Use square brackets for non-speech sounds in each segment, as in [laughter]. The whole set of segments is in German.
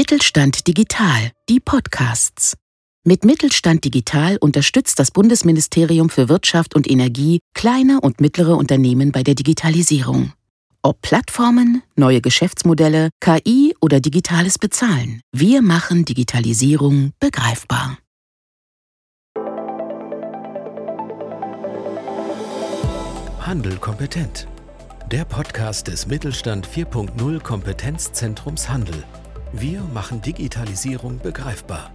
Mittelstand Digital, die Podcasts. Mit Mittelstand Digital unterstützt das Bundesministerium für Wirtschaft und Energie kleine und mittlere Unternehmen bei der Digitalisierung. Ob Plattformen, neue Geschäftsmodelle, KI oder digitales Bezahlen, wir machen Digitalisierung begreifbar. Handel kompetent. Der Podcast des Mittelstand 4.0 Kompetenzzentrums Handel. Wir machen Digitalisierung begreifbar.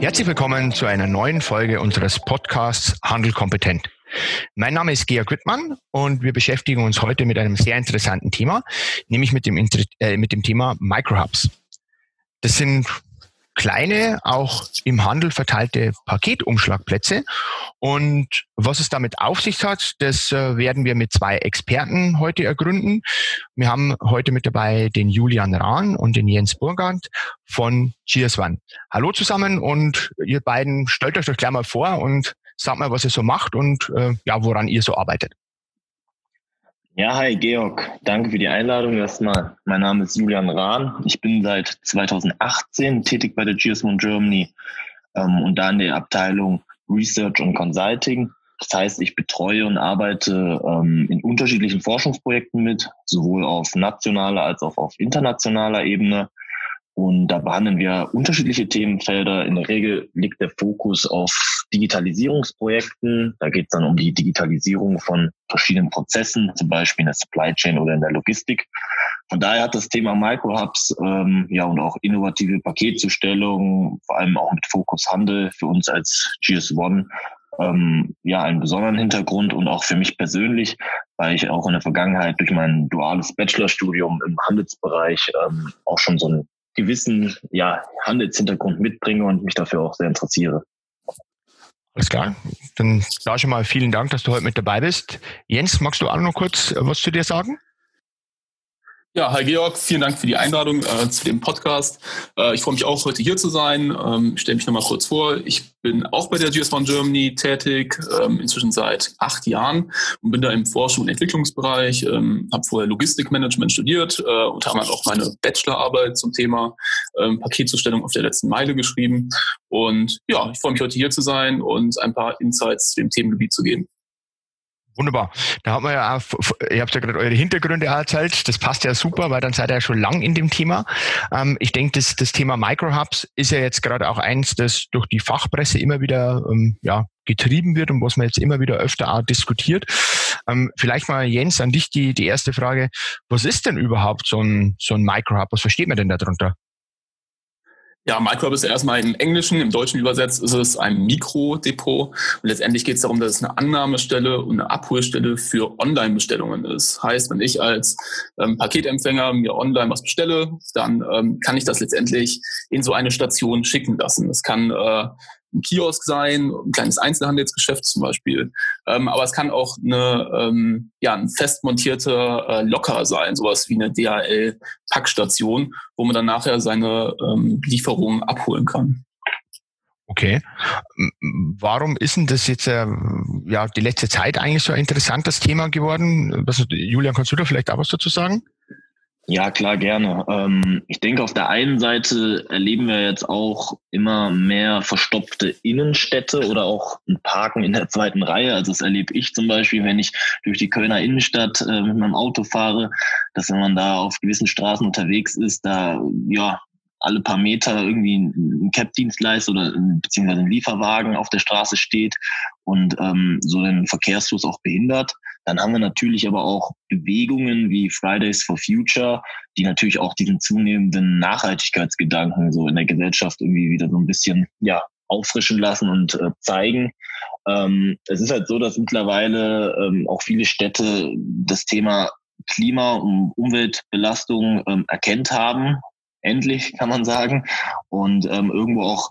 Herzlich willkommen zu einer neuen Folge unseres Podcasts Handel kompetent. Mein Name ist Georg Wittmann und wir beschäftigen uns heute mit einem sehr interessanten Thema, nämlich mit dem, äh, mit dem Thema Microhubs. Das sind kleine, auch im Handel verteilte Paketumschlagplätze. Und was es damit auf sich hat, das äh, werden wir mit zwei Experten heute ergründen. Wir haben heute mit dabei den Julian Rahn und den Jens Burgand von GS1. Hallo zusammen und ihr beiden stellt euch doch gleich mal vor und sagt mal, was ihr so macht und äh, ja, woran ihr so arbeitet. Ja, hi Georg. Danke für die Einladung erstmal. Mein Name ist Julian Rahn. Ich bin seit 2018 tätig bei der GS1 Germany ähm, und da in der Abteilung Research und Consulting. Das heißt, ich betreue und arbeite ähm, in unterschiedlichen Forschungsprojekten mit, sowohl auf nationaler als auch auf internationaler Ebene. Und da behandeln wir unterschiedliche Themenfelder. In der Regel liegt der Fokus auf Digitalisierungsprojekten. Da geht es dann um die Digitalisierung von verschiedenen Prozessen, zum Beispiel in der Supply Chain oder in der Logistik. Von daher hat das Thema Microhubs ähm, ja und auch innovative Paketzustellung, vor allem auch mit Fokus Handel für uns als GS1 ähm, ja einen besonderen Hintergrund und auch für mich persönlich, weil ich auch in der Vergangenheit durch mein duales Bachelorstudium im Handelsbereich ähm, auch schon so einen gewissen ja, Handelshintergrund mitbringe und mich dafür auch sehr interessiere. Alles klar. Dann da schon mal vielen Dank, dass du heute mit dabei bist. Jens, magst du auch noch kurz was zu dir sagen? Ja, hi Georg, vielen Dank für die Einladung äh, zu dem Podcast. Äh, ich freue mich auch, heute hier zu sein. Ähm, Stelle mich nochmal kurz vor. Ich bin auch bei der GS1 Germany tätig, ähm, inzwischen seit acht Jahren und bin da im Forschung- und Entwicklungsbereich, ähm, habe vorher Logistikmanagement studiert äh, und habe auch meine Bachelorarbeit zum Thema ähm, Paketzustellung auf der letzten Meile geschrieben. Und ja, ich freue mich heute hier zu sein und ein paar Insights zu dem Themengebiet zu geben. Wunderbar. Da hat man ja auch, ihr habt ja gerade eure Hintergründe erzählt, das passt ja super, weil dann seid ihr ja schon lang in dem Thema. Ähm, ich denke, das, das Thema Microhubs ist ja jetzt gerade auch eins, das durch die Fachpresse immer wieder ähm, ja, getrieben wird und was man jetzt immer wieder öfter auch diskutiert. Ähm, vielleicht mal, Jens, an dich die, die erste Frage. Was ist denn überhaupt so ein, so ein Microhub? Was versteht man denn darunter? Ja, Microhub ist erstmal im Englischen, im Deutschen übersetzt ist es ein Mikrodepot. Und letztendlich geht es darum, dass es eine Annahmestelle und eine Abholstelle für Online-Bestellungen ist. Heißt, wenn ich als ähm, Paketempfänger mir online was bestelle, dann ähm, kann ich das letztendlich in so eine Station schicken lassen. Es kann äh, ein Kiosk sein, ein kleines Einzelhandelsgeschäft zum Beispiel. Ähm, aber es kann auch eine, ähm, ja, ein fest montierter äh, Locker sein, sowas wie eine DHL-Packstation, wo man dann nachher seine ähm, Lieferungen abholen kann. Okay. Warum ist denn das jetzt äh, ja die letzte Zeit eigentlich so ein interessantes Thema geworden? Was, Julian, kannst du da vielleicht auch was dazu sagen? Ja, klar, gerne. Ähm, ich denke, auf der einen Seite erleben wir jetzt auch immer mehr verstopfte Innenstädte oder auch ein Parken in der zweiten Reihe. Also das erlebe ich zum Beispiel, wenn ich durch die Kölner Innenstadt äh, mit meinem Auto fahre, dass wenn man da auf gewissen Straßen unterwegs ist, da ja alle paar Meter irgendwie ein Cap-Dienstleister oder beziehungsweise ein Lieferwagen auf der Straße steht und ähm, so den Verkehrsfluss auch behindert. Dann haben wir natürlich aber auch Bewegungen wie Fridays for Future, die natürlich auch diesen zunehmenden Nachhaltigkeitsgedanken so in der Gesellschaft irgendwie wieder so ein bisschen ja auffrischen lassen und äh, zeigen. Ähm, es ist halt so, dass mittlerweile ähm, auch viele Städte das Thema Klima- und Umweltbelastung ähm, erkennt haben. Endlich kann man sagen. Und ähm, irgendwo auch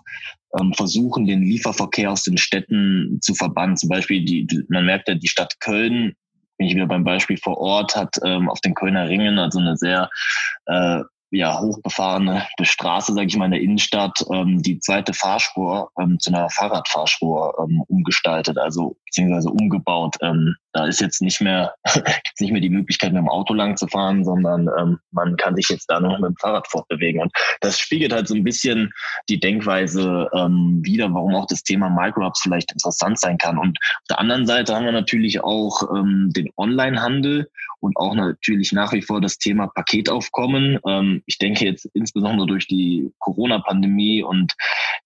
ähm, versuchen, den Lieferverkehr aus den Städten zu verbannen. Zum Beispiel, die, man merkt ja, die Stadt Köln bin ich wieder beim Beispiel vor Ort, hat ähm, auf den Kölner Ringen, also eine sehr äh, ja, hochbefahrene Straße, sage ich mal, in der Innenstadt, ähm, die zweite Fahrspur ähm, zu einer Fahrradfahrspur ähm, umgestaltet. Also beziehungsweise umgebaut. Ähm, da ist jetzt nicht mehr, [laughs] gibt's nicht mehr die Möglichkeit, mit dem Auto lang zu fahren, sondern ähm, man kann sich jetzt da noch mit dem Fahrrad fortbewegen. Und das spiegelt halt so ein bisschen die Denkweise ähm, wieder, warum auch das Thema Microhubs vielleicht interessant sein kann. Und auf der anderen Seite haben wir natürlich auch ähm, den Onlinehandel und auch natürlich nach wie vor das Thema Paketaufkommen. Ähm, ich denke jetzt insbesondere durch die Corona-Pandemie und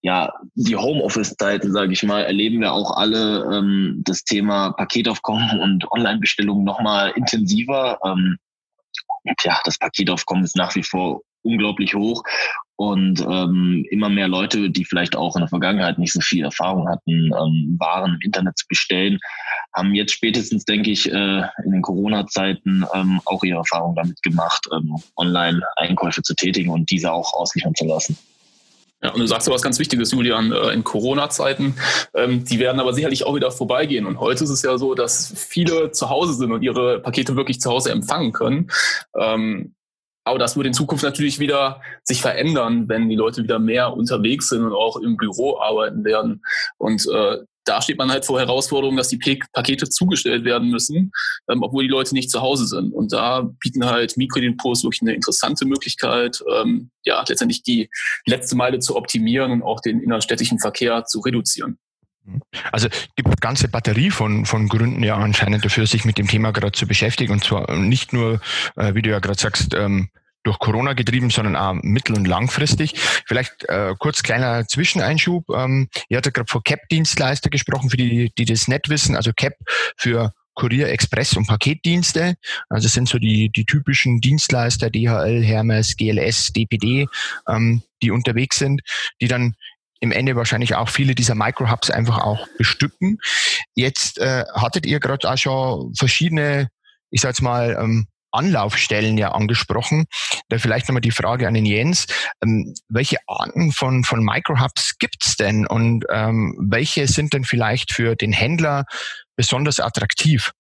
ja die Homeoffice-Zeiten, sage ich mal, erleben wir auch alle ähm, das Thema Paketaufkommen und Online-Bestellungen nochmal intensiver. Ähm, ja, das Paketaufkommen ist nach wie vor unglaublich hoch und ähm, immer mehr Leute, die vielleicht auch in der Vergangenheit nicht so viel Erfahrung hatten, ähm, Waren im Internet zu bestellen, haben jetzt spätestens, denke ich, äh, in den Corona-Zeiten ähm, auch ihre Erfahrung damit gemacht, ähm, Online-Einkäufe zu tätigen und diese auch ausliefern zu lassen. Ja, und du sagst ja was ganz Wichtiges, Julian, äh, in Corona-Zeiten. Ähm, die werden aber sicherlich auch wieder vorbeigehen. Und heute ist es ja so, dass viele zu Hause sind und ihre Pakete wirklich zu Hause empfangen können. Ähm, aber das wird in Zukunft natürlich wieder sich verändern, wenn die Leute wieder mehr unterwegs sind und auch im Büro arbeiten werden. Und äh, da steht man halt vor Herausforderungen, dass die Pakete zugestellt werden müssen, ähm, obwohl die Leute nicht zu Hause sind. Und da bieten halt Mikrodepots wirklich eine interessante Möglichkeit, ähm, ja, letztendlich die letzte Meile zu optimieren und auch den innerstädtischen Verkehr zu reduzieren. Also gibt eine ganze Batterie von, von Gründen ja anscheinend dafür, sich mit dem Thema gerade zu beschäftigen. Und zwar nicht nur, äh, wie du ja gerade sagst, ähm, durch Corona getrieben, sondern auch mittel- und langfristig. Vielleicht äh, kurz kleiner Zwischeneinschub. Ähm, ihr hattet gerade vor CAP-Dienstleister gesprochen, für die, die das nicht wissen. Also CAP für Kurier, Express und Paketdienste. Also sind so die, die typischen Dienstleister, DHL, Hermes, GLS, DPD, ähm, die unterwegs sind, die dann im Ende wahrscheinlich auch viele dieser Microhubs einfach auch bestücken. Jetzt äh, hattet ihr gerade auch schon verschiedene, ich sag jetzt mal, ähm, Anlaufstellen ja angesprochen. Da vielleicht nochmal die Frage an den Jens. Ähm, welche Arten von, von Microhubs gibt's denn und ähm, welche sind denn vielleicht für den Händler besonders attraktiv?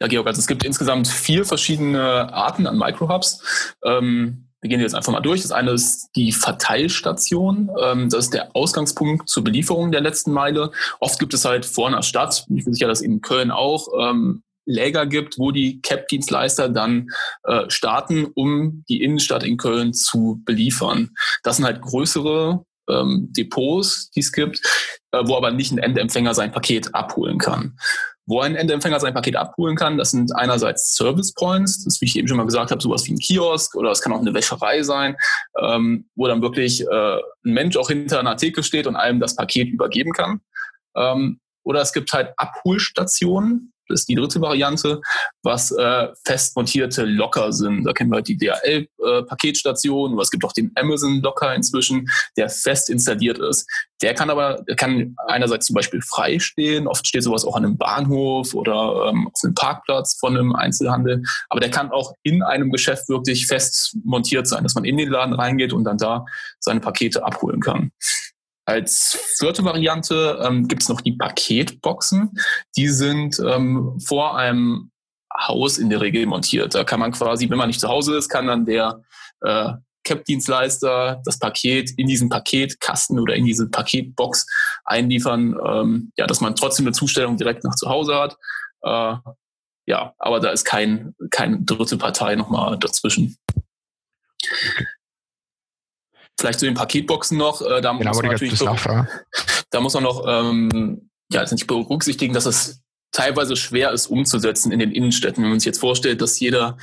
Ja, Georg, also es gibt insgesamt vier verschiedene Arten an Microhubs. Ähm wir gehen jetzt einfach mal durch. Das eine ist die Verteilstation. Ähm, das ist der Ausgangspunkt zur Belieferung der letzten Meile. Oft gibt es halt vor einer Stadt, ich bin sicher, dass in Köln auch, ähm, Läger gibt, wo die CAP-Dienstleister dann äh, starten, um die Innenstadt in Köln zu beliefern. Das sind halt größere ähm, Depots, die es gibt, äh, wo aber nicht ein Endempfänger sein Paket abholen kann. Wo ein Endempfänger sein Paket abholen kann, das sind einerseits Service Points, das wie ich eben schon mal gesagt habe, sowas wie ein Kiosk oder es kann auch eine Wäscherei sein, ähm, wo dann wirklich äh, ein Mensch auch hinter einer Theke steht und einem das Paket übergeben kann. Ähm, oder es gibt halt Abholstationen, ist die dritte Variante, was äh, fest montierte Locker sind. Da kennen wir halt die DHL-Paketstation, äh, es gibt auch den Amazon-Locker inzwischen, der fest installiert ist. Der kann aber, der kann einerseits zum Beispiel frei stehen, oft steht sowas auch an einem Bahnhof oder ähm, auf einem Parkplatz von einem Einzelhandel, aber der kann auch in einem Geschäft wirklich fest montiert sein, dass man in den Laden reingeht und dann da seine Pakete abholen kann. Als vierte Variante ähm, gibt es noch die Paketboxen. Die sind ähm, vor einem Haus in der Regel montiert. Da kann man quasi, wenn man nicht zu Hause ist, kann dann der äh, CAP-Dienstleister das Paket in diesen Paketkasten oder in diese Paketbox einliefern, ähm, ja, dass man trotzdem eine Zustellung direkt nach zu Hause hat. Äh, ja, aber da ist kein, keine dritte Partei nochmal dazwischen. Vielleicht zu den Paketboxen noch. Äh, da, genau, muss man natürlich [laughs] da muss man noch ähm, ja, nicht berücksichtigen, dass es teilweise schwer ist umzusetzen in den Innenstädten. Wenn man sich jetzt vorstellt, dass jeder,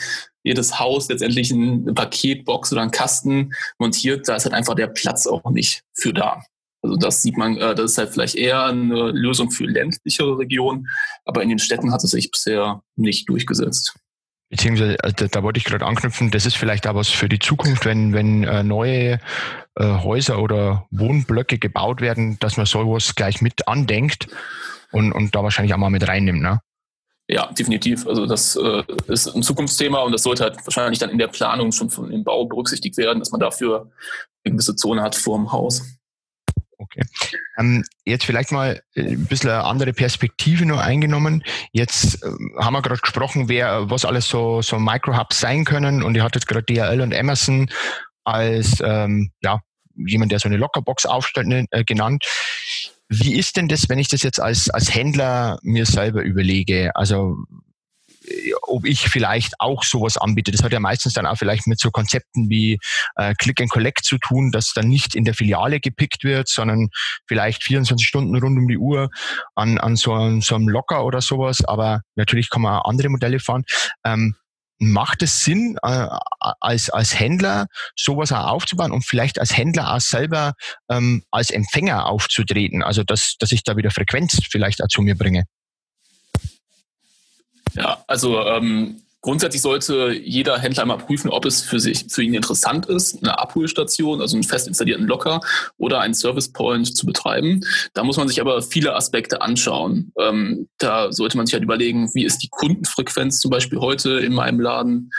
jedes Haus letztendlich eine Paketbox oder einen Kasten montiert, da ist halt einfach der Platz auch nicht für da. Also das sieht man, äh, das ist halt vielleicht eher eine Lösung für ländlichere Regionen, aber in den Städten hat es sich bisher nicht durchgesetzt. Beziehungsweise, da, da wollte ich gerade anknüpfen, das ist vielleicht auch was für die Zukunft, wenn, wenn äh, neue äh, Häuser oder Wohnblöcke gebaut werden, dass man sowas gleich mit andenkt und, und da wahrscheinlich auch mal mit reinnimmt, ne? Ja, definitiv. Also das äh, ist ein Zukunftsthema und das sollte halt wahrscheinlich dann in der Planung schon von dem Bau berücksichtigt werden, dass man dafür eine gewisse Zone hat vor dem Haus. Okay. Ähm, jetzt vielleicht mal äh, ein bisschen eine andere Perspektive nur eingenommen. Jetzt äh, haben wir gerade gesprochen, wer, was alles so, so Micro-Hubs sein können. Und ihr hattet gerade DHL und Amazon als ähm, ja, jemand, der so eine Lockerbox aufstellt, ne, äh, genannt. wie ist denn das, wenn ich das jetzt als, als Händler mir selber überlege? Also ob ich vielleicht auch sowas anbiete. Das hat ja meistens dann auch vielleicht mit so Konzepten wie äh, Click and Collect zu tun, dass dann nicht in der Filiale gepickt wird, sondern vielleicht 24 Stunden rund um die Uhr an, an so, so einem Locker oder sowas. Aber natürlich kann man auch andere Modelle fahren. Ähm, macht es Sinn, äh, als, als Händler sowas auch aufzubauen und vielleicht als Händler auch selber ähm, als Empfänger aufzutreten? Also, dass, dass ich da wieder Frequenz vielleicht auch zu mir bringe. Ja, also ähm, grundsätzlich sollte jeder Händler einmal prüfen, ob es für sich für ihn interessant ist, eine Abholstation, also einen fest installierten Locker oder einen Service Point zu betreiben. Da muss man sich aber viele Aspekte anschauen. Ähm, da sollte man sich halt überlegen, wie ist die Kundenfrequenz zum Beispiel heute in meinem Laden?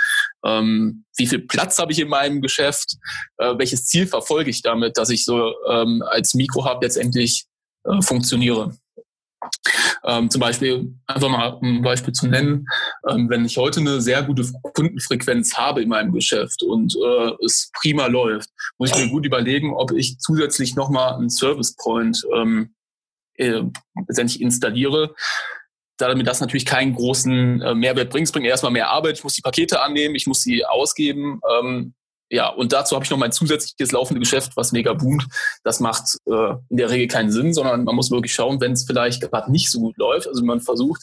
Ähm, wie viel Platz habe ich in meinem Geschäft? Äh, welches Ziel verfolge ich damit, dass ich so ähm, als Mikrohub letztendlich äh, funktioniere? Ähm, zum Beispiel, einfach mal ein Beispiel zu nennen, ähm, wenn ich heute eine sehr gute Kundenfrequenz habe in meinem Geschäft und äh, es prima läuft, muss ich mir gut überlegen, ob ich zusätzlich nochmal einen Service Point ähm, äh, letztendlich installiere, da mir das natürlich keinen großen äh, Mehrwert bringt. Es bringt erstmal mehr Arbeit, ich muss die Pakete annehmen, ich muss sie ausgeben. Ähm, ja, und dazu habe ich noch mein zusätzliches laufende Geschäft, was mega boomt. Das macht äh, in der Regel keinen Sinn, sondern man muss wirklich schauen, wenn es vielleicht gerade nicht so gut läuft. Also man versucht,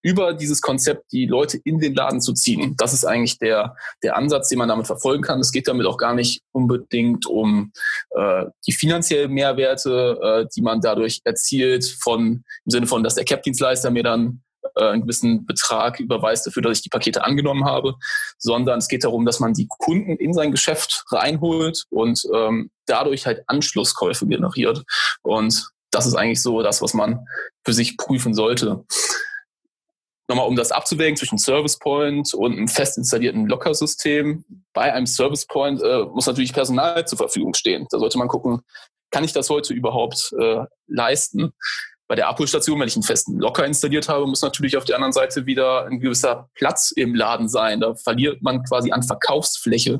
über dieses Konzept die Leute in den Laden zu ziehen. Das ist eigentlich der, der Ansatz, den man damit verfolgen kann. Es geht damit auch gar nicht unbedingt um äh, die finanziellen Mehrwerte, äh, die man dadurch erzielt, von im Sinne von, dass der Cap-Dienstleister mir dann äh, einen gewissen Betrag überweist dafür, dass ich die Pakete angenommen habe, sondern es geht darum, dass man die Kunden in sein Geschäft reinholt und ähm, dadurch halt Anschlusskäufe generiert. Und das ist eigentlich so das, was man für sich prüfen sollte. Nochmal, um das abzuwägen zwischen Service Point und einem fest installierten Lockersystem. Bei einem Service Point äh, muss natürlich Personal zur Verfügung stehen. Da sollte man gucken, kann ich das heute überhaupt äh, leisten? Bei der Abholstation, wenn ich einen festen Locker installiert habe, muss natürlich auf der anderen Seite wieder ein gewisser Platz im Laden sein. Da verliert man quasi an Verkaufsfläche.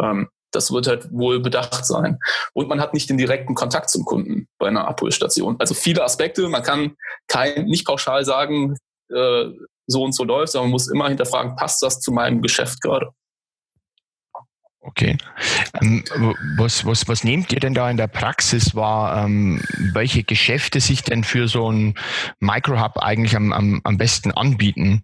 Ähm, das wird halt wohl bedacht sein. Und man hat nicht den direkten Kontakt zum Kunden bei einer Abholstation. Also viele Aspekte. Man kann kein, nicht pauschal sagen, äh, so und so läuft, sondern man muss immer hinterfragen, passt das zu meinem Geschäft gerade? Okay. Ähm, was, was, was nehmt ihr denn da in der Praxis wahr, ähm, welche Geschäfte sich denn für so ein Microhub eigentlich am, am, am besten anbieten?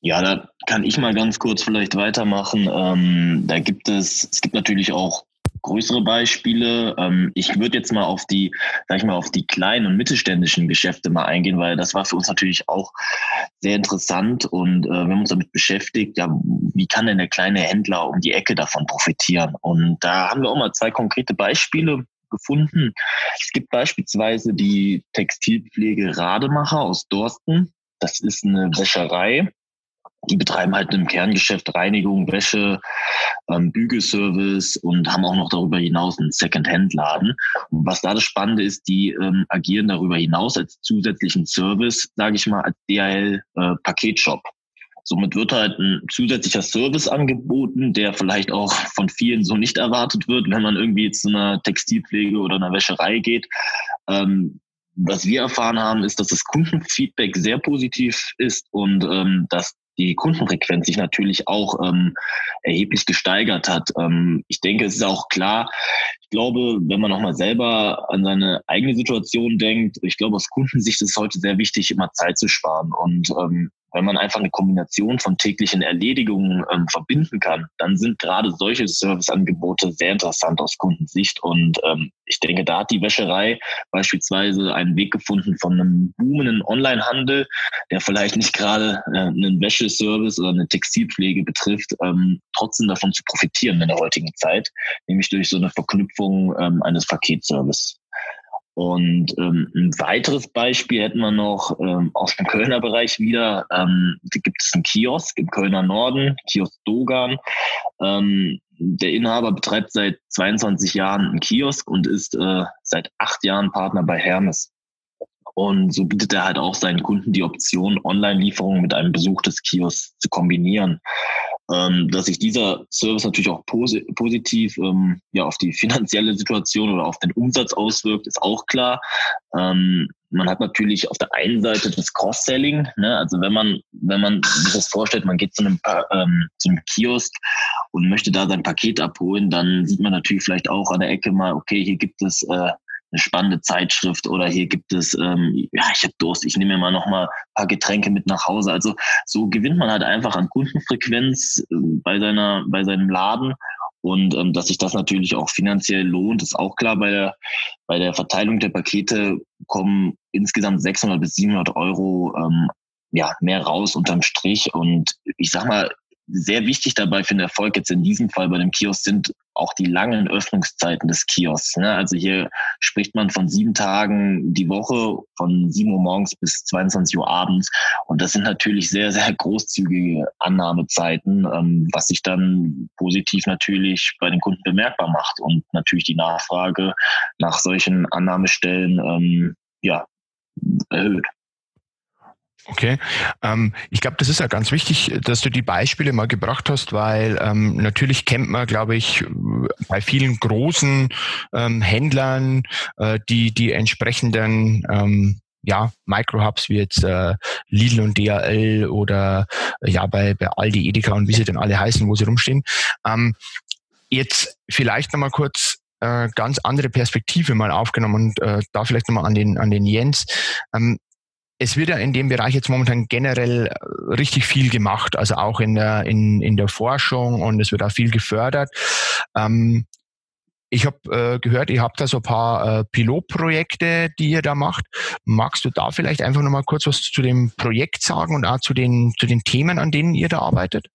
Ja, da kann ich mal ganz kurz vielleicht weitermachen. Ähm, da gibt es, es gibt natürlich auch größere Beispiele. Ähm, ich würde jetzt mal auf die, sag ich mal, auf die kleinen und mittelständischen Geschäfte mal eingehen, weil das war für uns natürlich auch sehr interessant und äh, wir haben uns damit beschäftigt, ja, wie kann denn der kleine Händler um die Ecke davon profitieren? Und da haben wir auch mal zwei konkrete Beispiele gefunden. Es gibt beispielsweise die Textilpflege Rademacher aus Dorsten. Das ist eine Wäscherei, die betreiben halt im Kerngeschäft Reinigung, Wäsche, ähm, Bügelservice und haben auch noch darüber hinaus einen Second-Hand-Laden. Was da das Spannende ist, die ähm, agieren darüber hinaus als zusätzlichen Service, sage ich mal, als DHL-Paketshop. Äh, Somit wird halt ein zusätzlicher Service angeboten, der vielleicht auch von vielen so nicht erwartet wird, wenn man irgendwie zu einer Textilpflege oder einer Wäscherei geht. Ähm, was wir erfahren haben, ist, dass das Kundenfeedback sehr positiv ist und ähm, dass die Kundenfrequenz sich natürlich auch ähm, erheblich gesteigert hat. Ähm, ich denke, es ist auch klar, ich glaube, wenn man nochmal selber an seine eigene Situation denkt, ich glaube, aus Kundensicht ist es heute sehr wichtig, immer Zeit zu sparen. Und ähm, wenn man einfach eine Kombination von täglichen Erledigungen ähm, verbinden kann, dann sind gerade solche Serviceangebote sehr interessant aus Kundensicht. Und ähm, ich denke, da hat die Wäscherei beispielsweise einen Weg gefunden von einem boomenden Onlinehandel, der vielleicht nicht gerade äh, einen Wäscheservice oder eine Textilpflege betrifft, ähm, trotzdem davon zu profitieren in der heutigen Zeit, nämlich durch so eine Verknüpfung ähm, eines Paketservice. Und ähm, ein weiteres Beispiel hätten wir noch ähm, aus dem Kölner Bereich wieder. Ähm, da gibt es einen Kiosk im Kölner Norden, Kiosk Dogan. Ähm, der Inhaber betreibt seit 22 Jahren einen Kiosk und ist äh, seit acht Jahren Partner bei Hermes. Und so bietet er halt auch seinen Kunden die Option, Online-Lieferungen mit einem Besuch des Kiosks zu kombinieren. Ähm, dass sich dieser Service natürlich auch posi positiv ähm, ja, auf die finanzielle Situation oder auf den Umsatz auswirkt, ist auch klar. Ähm, man hat natürlich auf der einen Seite das Cross-Selling, ne? also wenn man, wenn man sich das vorstellt, man geht zu einem, ähm, zu einem Kiosk und möchte da sein Paket abholen, dann sieht man natürlich vielleicht auch an der Ecke mal, okay, hier gibt es äh, eine spannende Zeitschrift oder hier gibt es, ähm, ja, ich habe Durst, ich nehme mir mal noch mal ein paar Getränke mit nach Hause. Also so gewinnt man halt einfach an Kundenfrequenz äh, bei seiner, bei seinem Laden. Und ähm, dass sich das natürlich auch finanziell lohnt, ist auch klar. Bei der, bei der Verteilung der Pakete kommen insgesamt 600 bis 700 Euro ähm, ja, mehr raus unterm Strich. Und ich sag mal, sehr wichtig dabei für den Erfolg jetzt in diesem Fall bei dem Kiosk sind auch die langen Öffnungszeiten des Kiosks. Ne? Also hier spricht man von sieben Tagen die Woche, von sieben Uhr morgens bis 22 Uhr abends. Und das sind natürlich sehr, sehr großzügige Annahmezeiten, ähm, was sich dann positiv natürlich bei den Kunden bemerkbar macht und natürlich die Nachfrage nach solchen Annahmestellen ähm, ja, erhöht. Okay. Ähm, ich glaube, das ist ja ganz wichtig, dass du die Beispiele mal gebracht hast, weil ähm, natürlich kennt man, glaube ich, bei vielen großen ähm, Händlern äh, die, die entsprechenden ähm, ja, Microhubs wie jetzt äh, Lidl und DHL oder äh, ja bei, bei Aldi, Edeka und wie sie denn alle heißen, wo sie rumstehen. Ähm, jetzt vielleicht nochmal kurz äh, ganz andere Perspektive mal aufgenommen und äh, da vielleicht nochmal an den, an den Jens. Ähm, es wird ja in dem Bereich jetzt momentan generell äh, richtig viel gemacht, also auch in der, in, in der Forschung und es wird auch viel gefördert. Ähm, ich habe äh, gehört, ihr habt da so ein paar äh, Pilotprojekte, die ihr da macht. Magst du da vielleicht einfach nochmal kurz was zu dem Projekt sagen und auch zu den, zu den Themen, an denen ihr da arbeitet?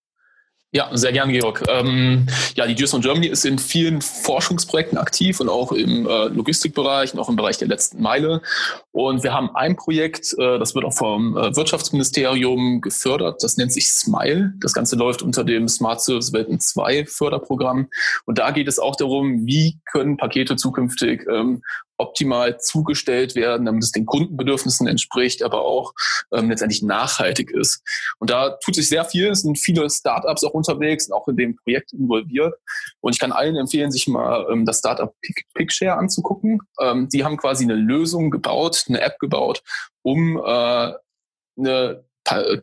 Ja, sehr gern, Georg. Ähm, ja, die Geostorm Germany ist in vielen Forschungsprojekten aktiv und auch im äh, Logistikbereich und auch im Bereich der letzten Meile. Und wir haben ein Projekt, äh, das wird auch vom äh, Wirtschaftsministerium gefördert. Das nennt sich SMILE. Das Ganze läuft unter dem Smart Service Welten 2 Förderprogramm. Und da geht es auch darum, wie können Pakete zukünftig ähm, optimal zugestellt werden, damit es den Kundenbedürfnissen entspricht, aber auch ähm, letztendlich nachhaltig ist. Und da tut sich sehr viel. Es sind viele Startups auch unterwegs auch in dem Projekt involviert. Und ich kann allen empfehlen, sich mal ähm, das Startup Pickshare anzugucken. Ähm, die haben quasi eine Lösung gebaut, eine App gebaut, um äh, eine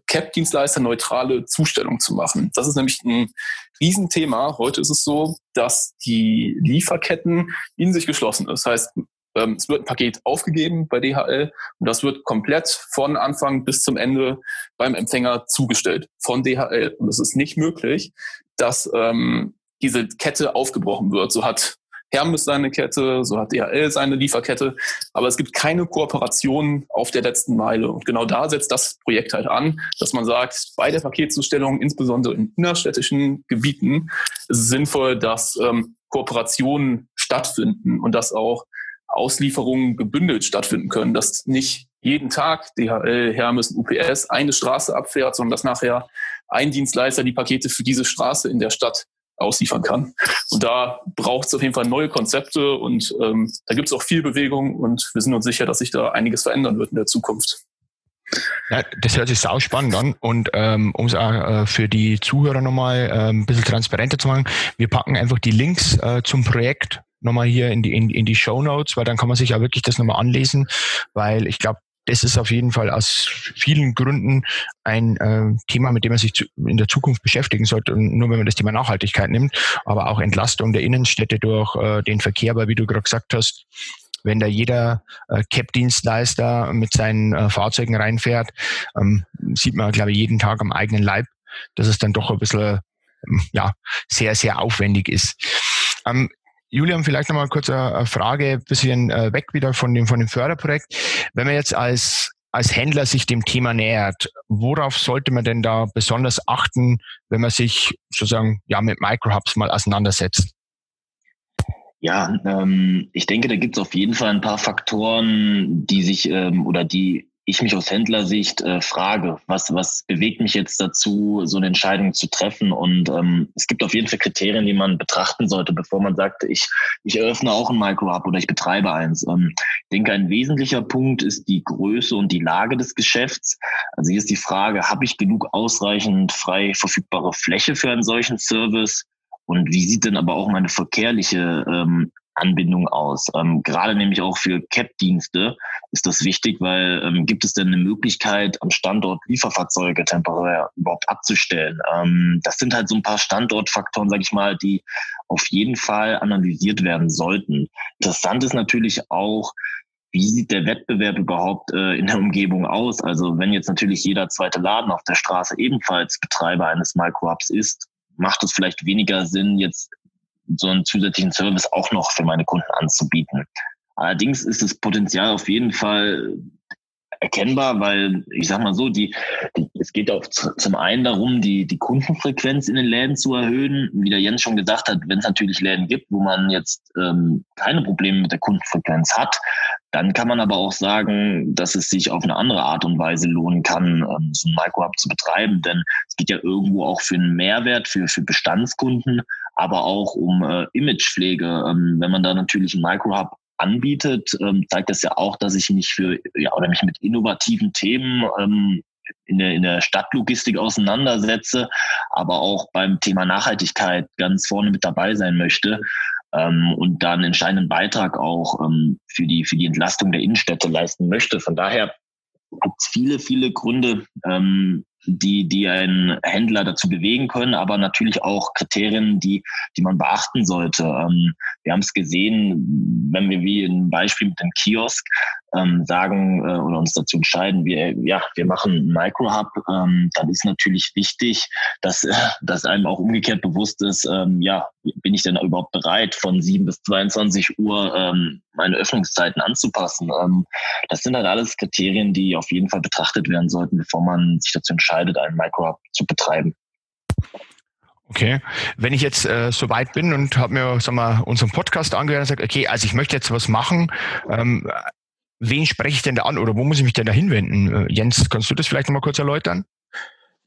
CAP-Dienstleister neutrale Zustellung zu machen. Das ist nämlich ein Riesenthema. Heute ist es so, dass die Lieferketten in sich geschlossen ist. Das heißt, ähm, es wird ein Paket aufgegeben bei DHL und das wird komplett von Anfang bis zum Ende beim Empfänger zugestellt von DHL. Und es ist nicht möglich, dass ähm, diese Kette aufgebrochen wird. So hat Hermes seine Kette, so hat DHL seine Lieferkette, aber es gibt keine Kooperation auf der letzten Meile. Und genau da setzt das Projekt halt an, dass man sagt, bei der Paketzustellung, insbesondere in innerstädtischen Gebieten, ist es sinnvoll, dass ähm, Kooperationen stattfinden und dass auch Auslieferungen gebündelt stattfinden können, dass nicht jeden Tag DHL, Hermes, UPS eine Straße abfährt, sondern dass nachher ein Dienstleister die Pakete für diese Straße in der Stadt ausliefern kann. Und da braucht es auf jeden Fall neue Konzepte und ähm, da gibt es auch viel Bewegung und wir sind uns sicher, dass sich da einiges verändern wird in der Zukunft. Ja, das hört sich sau spannend an und ähm, um es auch äh, für die Zuhörer nochmal äh, ein bisschen transparenter zu machen, wir packen einfach die Links äh, zum Projekt nochmal hier in die, in, in die Show Notes, weil dann kann man sich ja wirklich das nochmal anlesen, weil ich glaube, das ist auf jeden Fall aus vielen Gründen ein äh, Thema, mit dem man sich zu, in der Zukunft beschäftigen sollte. Und nur wenn man das Thema Nachhaltigkeit nimmt, aber auch Entlastung der Innenstädte durch äh, den Verkehr, weil wie du gerade gesagt hast, wenn da jeder äh, CAP-Dienstleister mit seinen äh, Fahrzeugen reinfährt, ähm, sieht man, glaube ich, jeden Tag am eigenen Leib, dass es dann doch ein bisschen ähm, ja, sehr, sehr aufwendig ist. Ähm, Julian, vielleicht nochmal kurz eine Frage, bisschen äh, weg wieder von dem, von dem Förderprojekt. Wenn man jetzt als, als Händler sich dem Thema nähert, worauf sollte man denn da besonders achten, wenn man sich sozusagen ja mit Microhubs mal auseinandersetzt? Ja, ähm, ich denke, da gibt es auf jeden Fall ein paar Faktoren, die sich ähm, oder die ich mich aus Händlersicht äh, frage, was, was bewegt mich jetzt dazu, so eine Entscheidung zu treffen? Und ähm, es gibt auf jeden Fall Kriterien, die man betrachten sollte, bevor man sagt, ich, ich eröffne auch ein Micro-Hub oder ich betreibe eins. Ähm, ich denke, ein wesentlicher Punkt ist die Größe und die Lage des Geschäfts. Also hier ist die Frage, habe ich genug ausreichend frei verfügbare Fläche für einen solchen Service? Und wie sieht denn aber auch meine verkehrliche ähm, Anbindung aus. Ähm, gerade nämlich auch für CAP-Dienste ist das wichtig, weil ähm, gibt es denn eine Möglichkeit, am Standort Lieferfahrzeuge temporär überhaupt abzustellen? Ähm, das sind halt so ein paar Standortfaktoren, sage ich mal, die auf jeden Fall analysiert werden sollten. Interessant ist natürlich auch, wie sieht der Wettbewerb überhaupt äh, in der Umgebung aus? Also wenn jetzt natürlich jeder zweite Laden auf der Straße ebenfalls Betreiber eines Micro-Hubs ist, macht es vielleicht weniger Sinn, jetzt so einen zusätzlichen Service auch noch für meine Kunden anzubieten. Allerdings ist das Potenzial auf jeden Fall erkennbar, weil ich sag mal so, die, die es geht auch zum einen darum, die, die Kundenfrequenz in den Läden zu erhöhen. Wie der Jens schon gesagt hat, wenn es natürlich Läden gibt, wo man jetzt ähm, keine Probleme mit der Kundenfrequenz hat, dann kann man aber auch sagen, dass es sich auf eine andere Art und Weise lohnen kann, ähm, so ein Micro-Hub zu betreiben. Denn es geht ja irgendwo auch für einen Mehrwert für, für Bestandskunden, aber auch um äh, Imagepflege. Ähm, wenn man da natürlich ein Micro-Hub anbietet, ähm, zeigt das ja auch, dass ich mich für ja oder mich mit innovativen Themen ähm, in der, in der Stadtlogistik auseinandersetze, aber auch beim Thema Nachhaltigkeit ganz vorne mit dabei sein möchte ähm, und da einen entscheidenden Beitrag auch ähm, für, die, für die Entlastung der Innenstädte leisten möchte. Von daher gibt es viele, viele Gründe, ähm, die, die einen Händler dazu bewegen können, aber natürlich auch Kriterien, die, die man beachten sollte. Ähm, wir haben es gesehen, wenn wir wie ein Beispiel mit dem Kiosk ähm, sagen äh, oder uns dazu entscheiden, wir, ja, wir machen einen Micro-Hub, ähm, dann ist natürlich wichtig, dass, äh, dass einem auch umgekehrt bewusst ist, ähm, ja, bin ich denn überhaupt bereit, von 7 bis 22 Uhr ähm, meine Öffnungszeiten anzupassen? Ähm, das sind halt alles Kriterien, die auf jeden Fall betrachtet werden sollten, bevor man sich dazu entscheidet, einen Micro-Hub zu betreiben. Okay, wenn ich jetzt äh, so weit bin und habe mir sag mal, unseren Podcast angehört und sage, okay, also ich möchte jetzt was machen, ähm, wen spreche ich denn da an oder wo muss ich mich denn da hinwenden? Äh, Jens, kannst du das vielleicht nochmal kurz erläutern?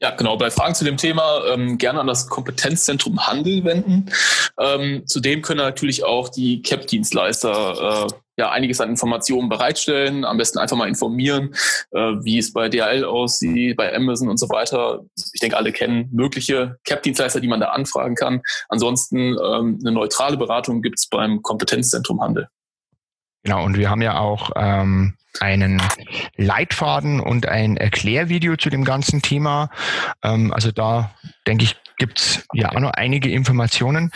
Ja, genau. Bei Fragen zu dem Thema ähm, gerne an das Kompetenzzentrum Handel wenden. Ähm, zudem können natürlich auch die CAP-Dienstleister äh, ja einiges an Informationen bereitstellen. Am besten einfach mal informieren, äh, wie es bei DHL aussieht, bei Amazon und so weiter. Ich denke, alle kennen mögliche CAP-Dienstleister, die man da anfragen kann. Ansonsten ähm, eine neutrale Beratung gibt es beim Kompetenzzentrum Handel. Genau, und wir haben ja auch ähm, einen Leitfaden und ein Erklärvideo zu dem ganzen Thema. Ähm, also da denke ich, gibt's ja auch noch einige Informationen.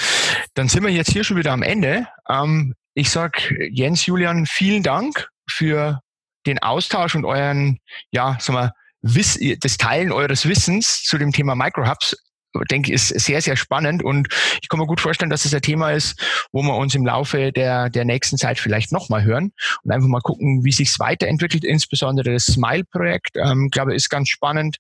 Dann sind wir jetzt hier schon wieder am Ende. Ähm, ich sag Jens, Julian, vielen Dank für den Austausch und euren, ja, sagen wir, Wiss, das Teilen eures Wissens zu dem Thema Microhubs denke ist sehr, sehr spannend und ich kann mir gut vorstellen, dass es ein Thema ist, wo wir uns im Laufe der, der nächsten Zeit vielleicht nochmal hören und einfach mal gucken, wie sich's weiterentwickelt, insbesondere das Smile-Projekt, ähm, glaube ist ganz spannend,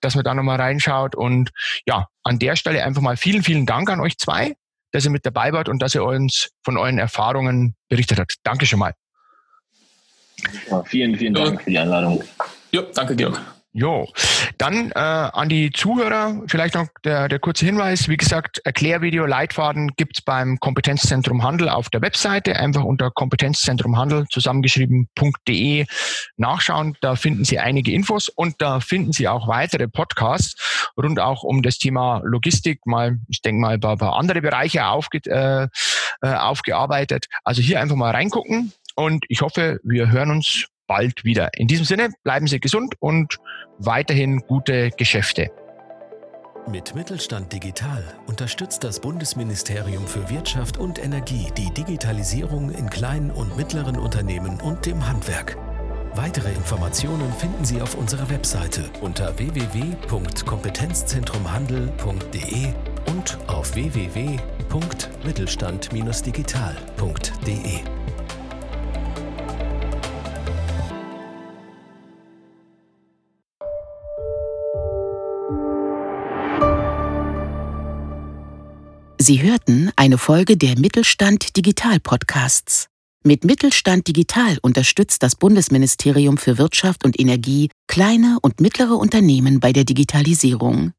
dass man da nochmal reinschaut und ja, an der Stelle einfach mal vielen, vielen Dank an euch zwei, dass ihr mit dabei wart und dass ihr uns von euren Erfahrungen berichtet habt. Danke schon mal. Ja, vielen, vielen Dank für die Einladung. Ja, danke, Georg. Jo, dann äh, an die Zuhörer vielleicht noch der, der kurze Hinweis. Wie gesagt, Erklärvideo, Leitfaden gibt's beim Kompetenzzentrum Handel auf der Webseite. Einfach unter Kompetenzzentrum Handel zusammengeschrieben.de nachschauen. Da finden Sie einige Infos und da finden Sie auch weitere Podcasts rund auch um das Thema Logistik, mal, ich denke mal, ein paar, paar andere Bereiche aufge, äh, äh, aufgearbeitet. Also hier einfach mal reingucken und ich hoffe, wir hören uns bald wieder. In diesem Sinne, bleiben Sie gesund und weiterhin gute Geschäfte. Mit Mittelstand Digital unterstützt das Bundesministerium für Wirtschaft und Energie die Digitalisierung in kleinen und mittleren Unternehmen und dem Handwerk. Weitere Informationen finden Sie auf unserer Webseite unter www.kompetenzzentrumhandel.de und auf www.mittelstand-digital.de. Sie hörten eine Folge der Mittelstand Digital Podcasts. Mit Mittelstand Digital unterstützt das Bundesministerium für Wirtschaft und Energie kleine und mittlere Unternehmen bei der Digitalisierung.